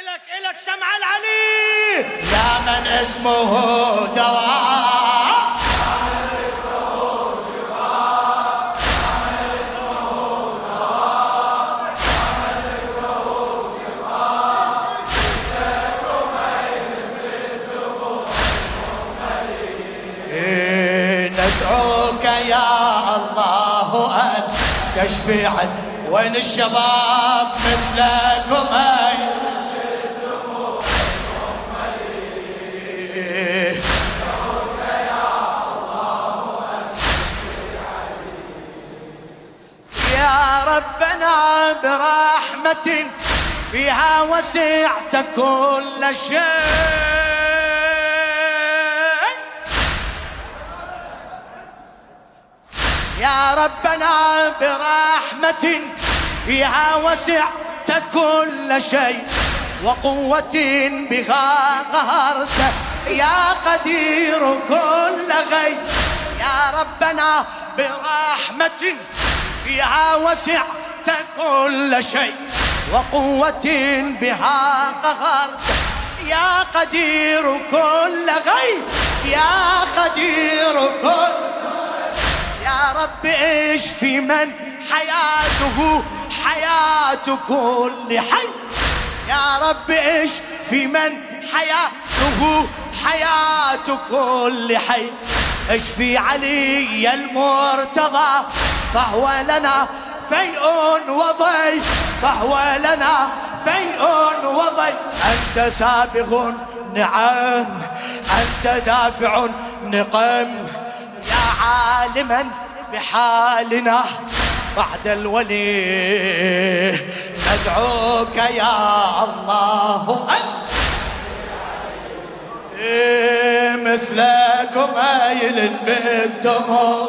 إلك إلك سمع العلي يا من اسمه دواء. ندعوك يا الله أن عن وين الشباب مثلكم برحمة فيها وسعت كل شيء. يا ربنا برحمة فيها وسعت كل شيء. وقوة بها قهرت يا قدير كل غي. يا ربنا برحمة فيها وسعت كل شيء وقوة بها قهرت. يا قدير كل غي يا قدير كل يا رب إيش في من حياته؟ حياة كل حي. يا رب إيش في من حياته؟ حياة كل حي. اشفي علي المرتضى؟ فهو لنا فيء وضي فهو لنا فيء وضي أنت سابغ نعم أنت دافع نقم. يا عالما بحالنا بعد الولي ندعوك يا الله. إيه مثلكم مايل بالدموع.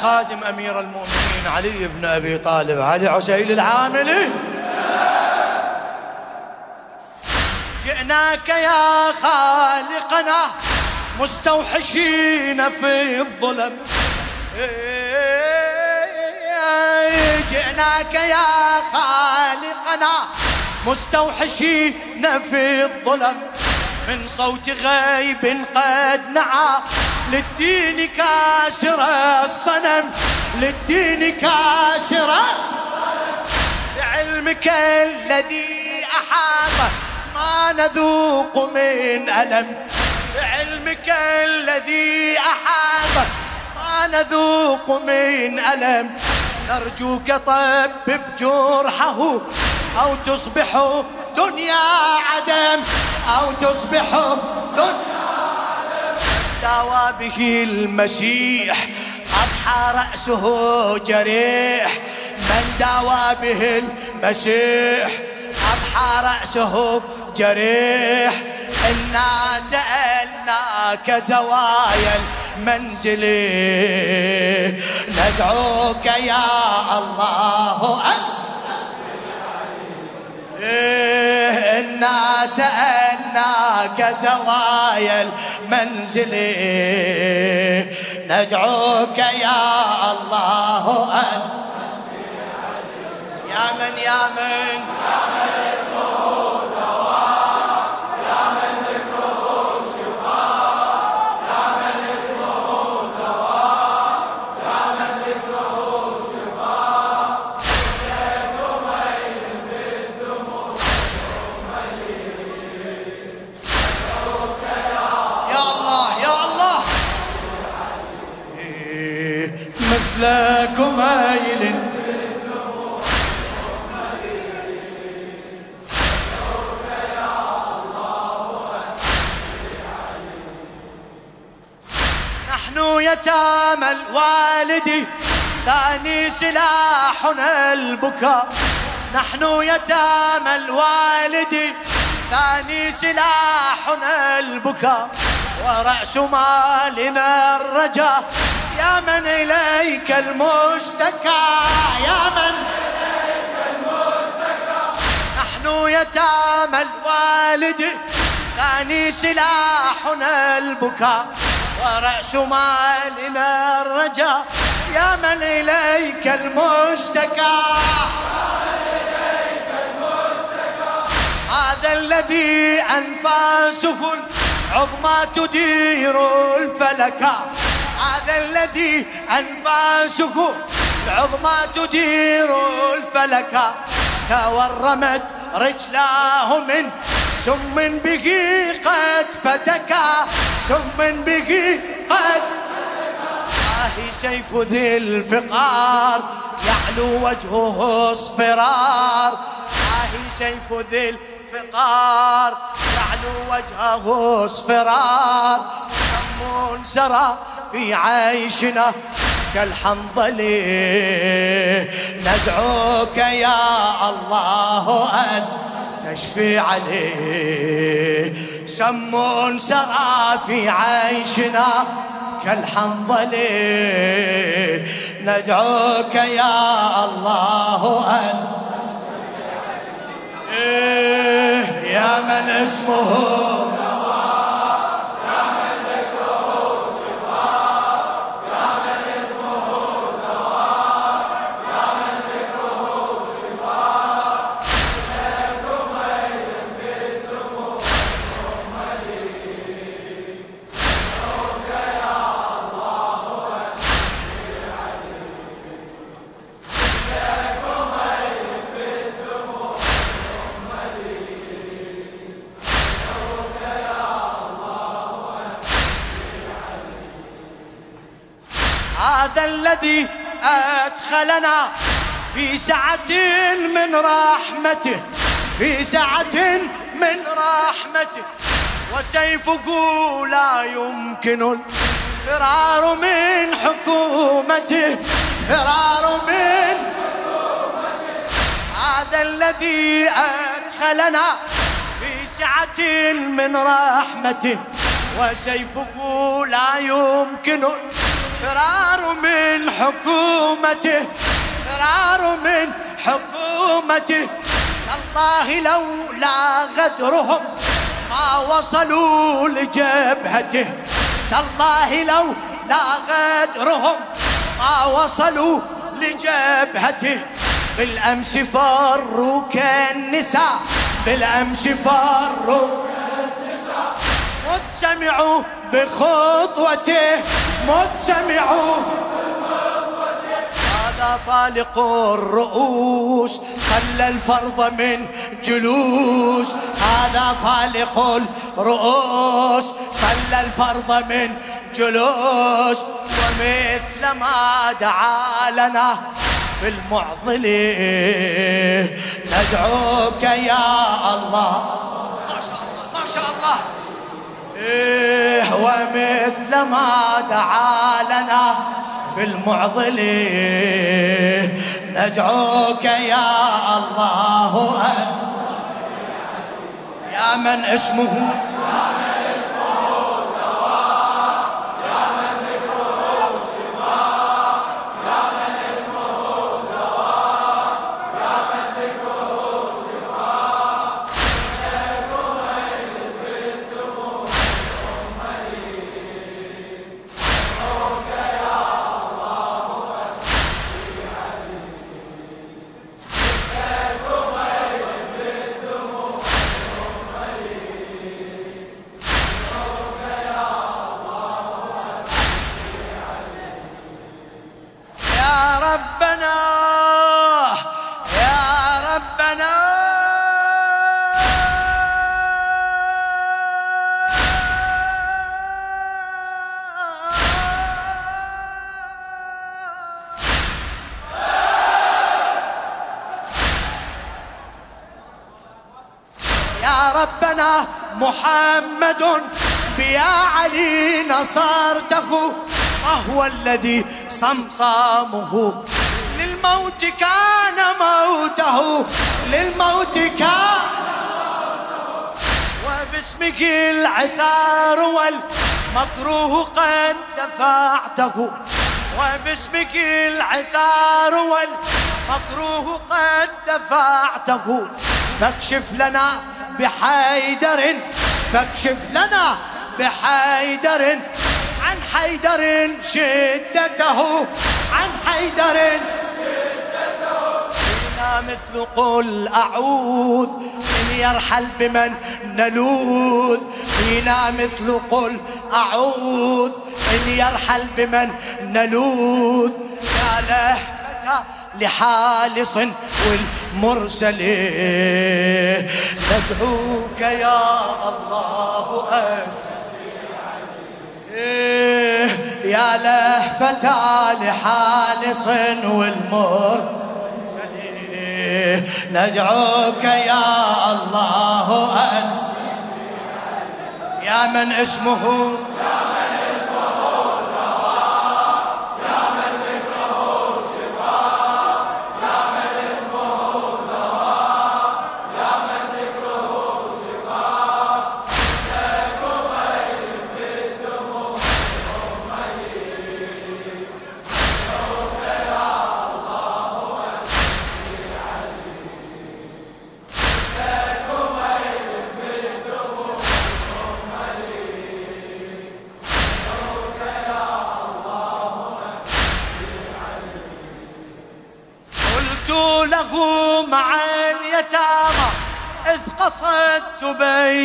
لخادم أمير المؤمنين علي بن أبي طالب علي عسيل العاملي. جئناك يا خالقنا مستوحشين في الظلم. جئناك يا خالقنا مستوحشين في الظلم. من صوت غيب قد نعى للدين كاسر الصنم للدين كاسر بعلمك الذي أحاط ما نذوق من ألم. بعلمك الذي أحاط ما نذوق من ألم. نرجوك طبب جرحه أو تصبح دنيا عدم أو تصبح دنيا داوى به المسيح أضحى رأسه جريح. من داوى به المسيح أضحى رأسه جريح. إنا سألناك زوايا المنزل ندعوك يا الله إيه سألناك زوايا المنزل. ندعوك يا الله أن يا من يا من يا مثلكم هايل. نحن يتامى الوالد ثاني سلاحنا البكاء. نحن يتامى الوالد ثاني سلاحنا البكاء. ورأس مالنا الرجاء. يا من إليك المشتكى يا من إليك المشتكى نحن يتامى الوالد ثاني سلاحنا البكاء ورأس مالنا الرجاء. يا من إليك المشتكى هذا الذي أنفاسه العظمى تدير الفلك الذي أنفاسه العظمى تدير الفلك. تورمت رجلاه من سم به قد فتكى سم به قد آه سيف ذي الفقار. يعلو وجهه اصفرار. آه سيف ذي الفقار. يعلو وجهه اصفرار. سم سرى في عيشنا كالحنظل ندعوك يا الله أن تشفي عليه. سم سرى في عيشنا كالحنظل ندعوك يا الله أن إيه يا من اسمه هذا الذي أدخلنا في سعة من رحمته في سعة من رحمته. وسيفه لا يمكن الفرار من حكومته فرار من هذا الذي أدخلنا في سعة من رحمته. وسيفه لا يمكن فرار من حكومته فرار من حكومته. تالله لولا غدرهم ما وصلوا لجبهته. تالله لولا غدرهم ما وصلوا لجبهته. بالأمس فروا كالنساء بالأمس فروا كالنساء مذ سمعوا بخطوته سمعوا هذا فالق الرؤوس صلى الفرض من جلوس. هذا فالق الرؤوس صلى الفرض من جلوس. ومثل ما دعا لنا في المعضل ندعوك يا الله. ما شاء الله ما شاء الله. إيه ومثل ما دعا لنا في المعضل. ندعوك يا الله. يا من اسمه. محمد بيا علي نصرته وهو الذي صمصامه. للموت كان موته للموت كان وباسمك العثار والمكروه قد دفعته. وباسمك العثار والمكروه قد دفعته. فاكشف لنا بحيدر فاكشف لنا بحيدر عن حيدر شدته عن حيدر فينا مثل قل أعوذ من يرحل بمن نلوذ. فينا مثل قل أعوذ من يرحل بمن نلوذ. يا له لحالص والمرسل ندعوك يا الله أكبر إيه، يا له فتى لحالص والمر ندعوك يا الله أن يا من اسمه له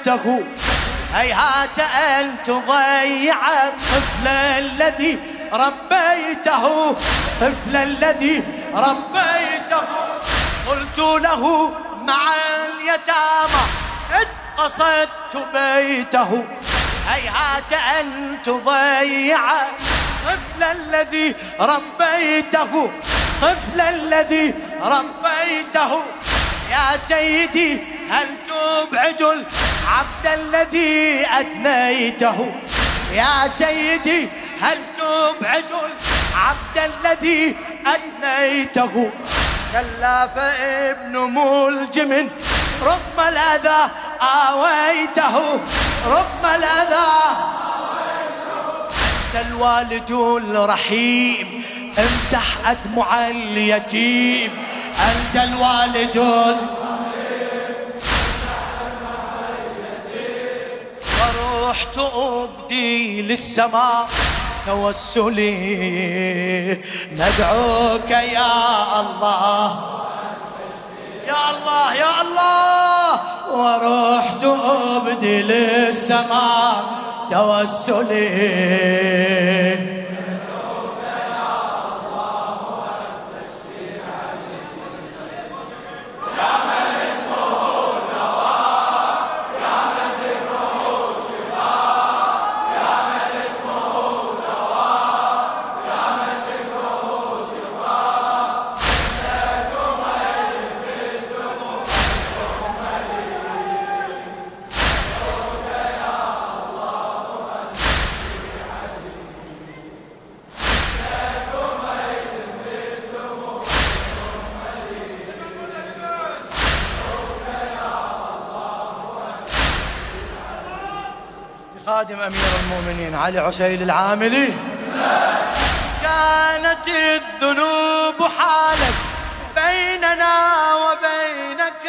بيته هيهات أن تضيع الطفل الذي ربيته. الطفل الذي ربيته. قلت له مع اليتامى إذ قصدت بيته. هيهات أن تضيع الطفل الذي ربيته. الطفل الذي ربيته. يا سيدي هل تبعد العبد الذي أدنيته. يا سيدي هل تبعد؟ العبد الذي أدنيته. كلا فابن ملجم رغم الأذى آويته. رغم الأذى أنت الوالد الرحيم امسح أدمع اليتيم. أنت الوالد ورحت أبدي للسماء توسلي. ندعوك يا الله. يا الله يا الله. ورحت أبدي للسماء توسلي. خادم أمير المؤمنين علي عسيل العاملي. كانت الذنوب حالت بيننا وبينك.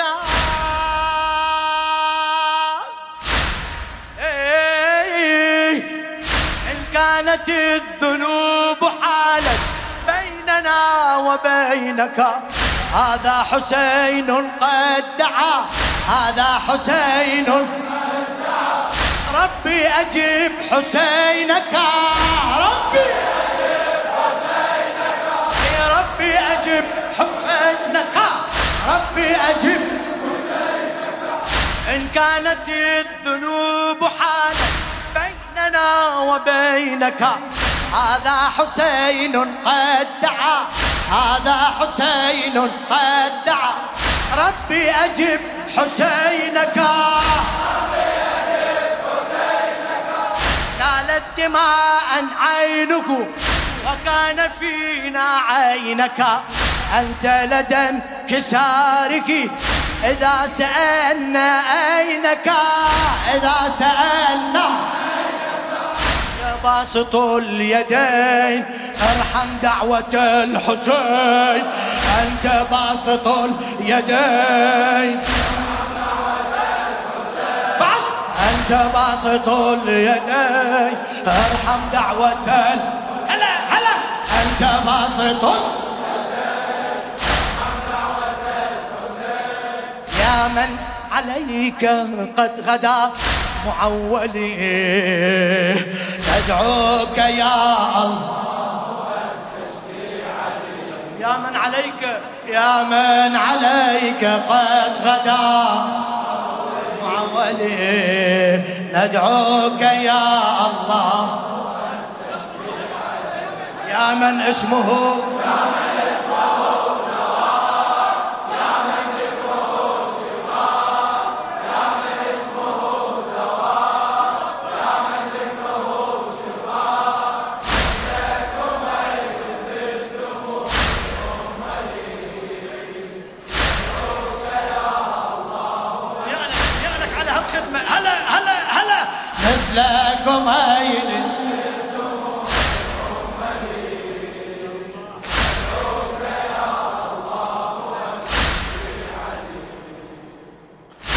إيه، إن كانت الذنوب حالت بيننا وبينك. هذا حسين قد دعا هذا حسين ربي أجب حسينك. ربي أجب حسينك. ربي أجب حسينك. إن كانت الذنوب حالت بيننا وبينك هذا حسين قد دعا. هذا حسين قد دعا. ربي أجب حسينك. دماء عينك وكان فينا عينك. أنت لدى انكسارك إذا سألنا أينك إذا سألنا يا باسط اليدين ارحم دعوة الحسين. أنت باسط اليدين. أنت باسط اليدين. أرحم دعوة هلا هلا. أنت باسط يا من عليك قد غدا معولي. ندعوك يا الله. يا من عليك يا من عليك قد غدا. معولي ندعوك يا الله. يا من اسمه. يا من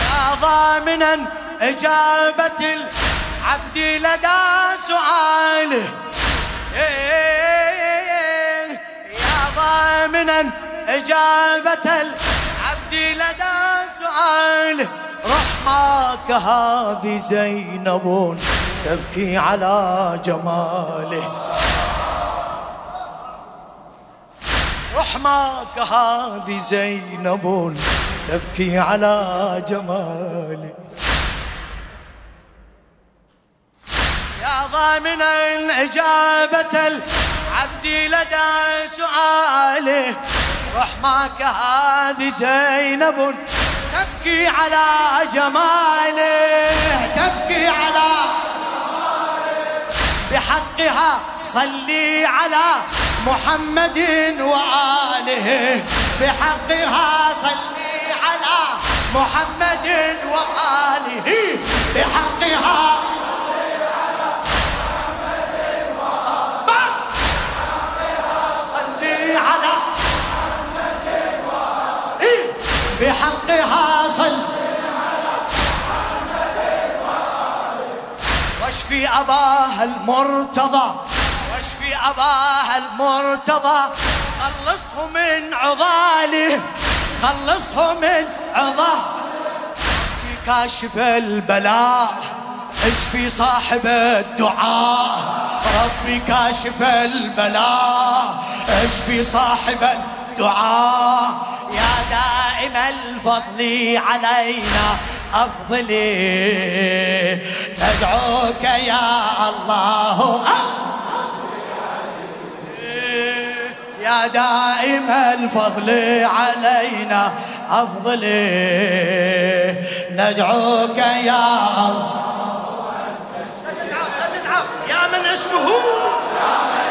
يا ضامنا إجابة العبد لدى سؤاله يا ضامنا إجابة العبد لدى سؤاله رحماك هذه زينب تبكي على جماله. رحماك هذه زينب تبكي على جماله. يا ضامن الإجابة العبد لدى سؤاله. رحماك هذه زينب تبكي على جماله. تبكي على بحقها صلي على محمد وآله. بحقها صلي على محمد وآله. بحقها بحقها صل واشفي أباها المرتضى. واشفي أباها المرتضى. خلصه من عضاله. خلصه من عضاه. كاشف البلاء. اشفي صاحب الدعاء. ربي كاشف البلاء. اشفي صاحب الدعاء. يا دائم الفضل علينا. أفضلي ندعوك يا الله. يا دائم الفضل علينا أفضلي ندعوك يا الله. لا تتعب لا تتعب. يا من اسمه. يا من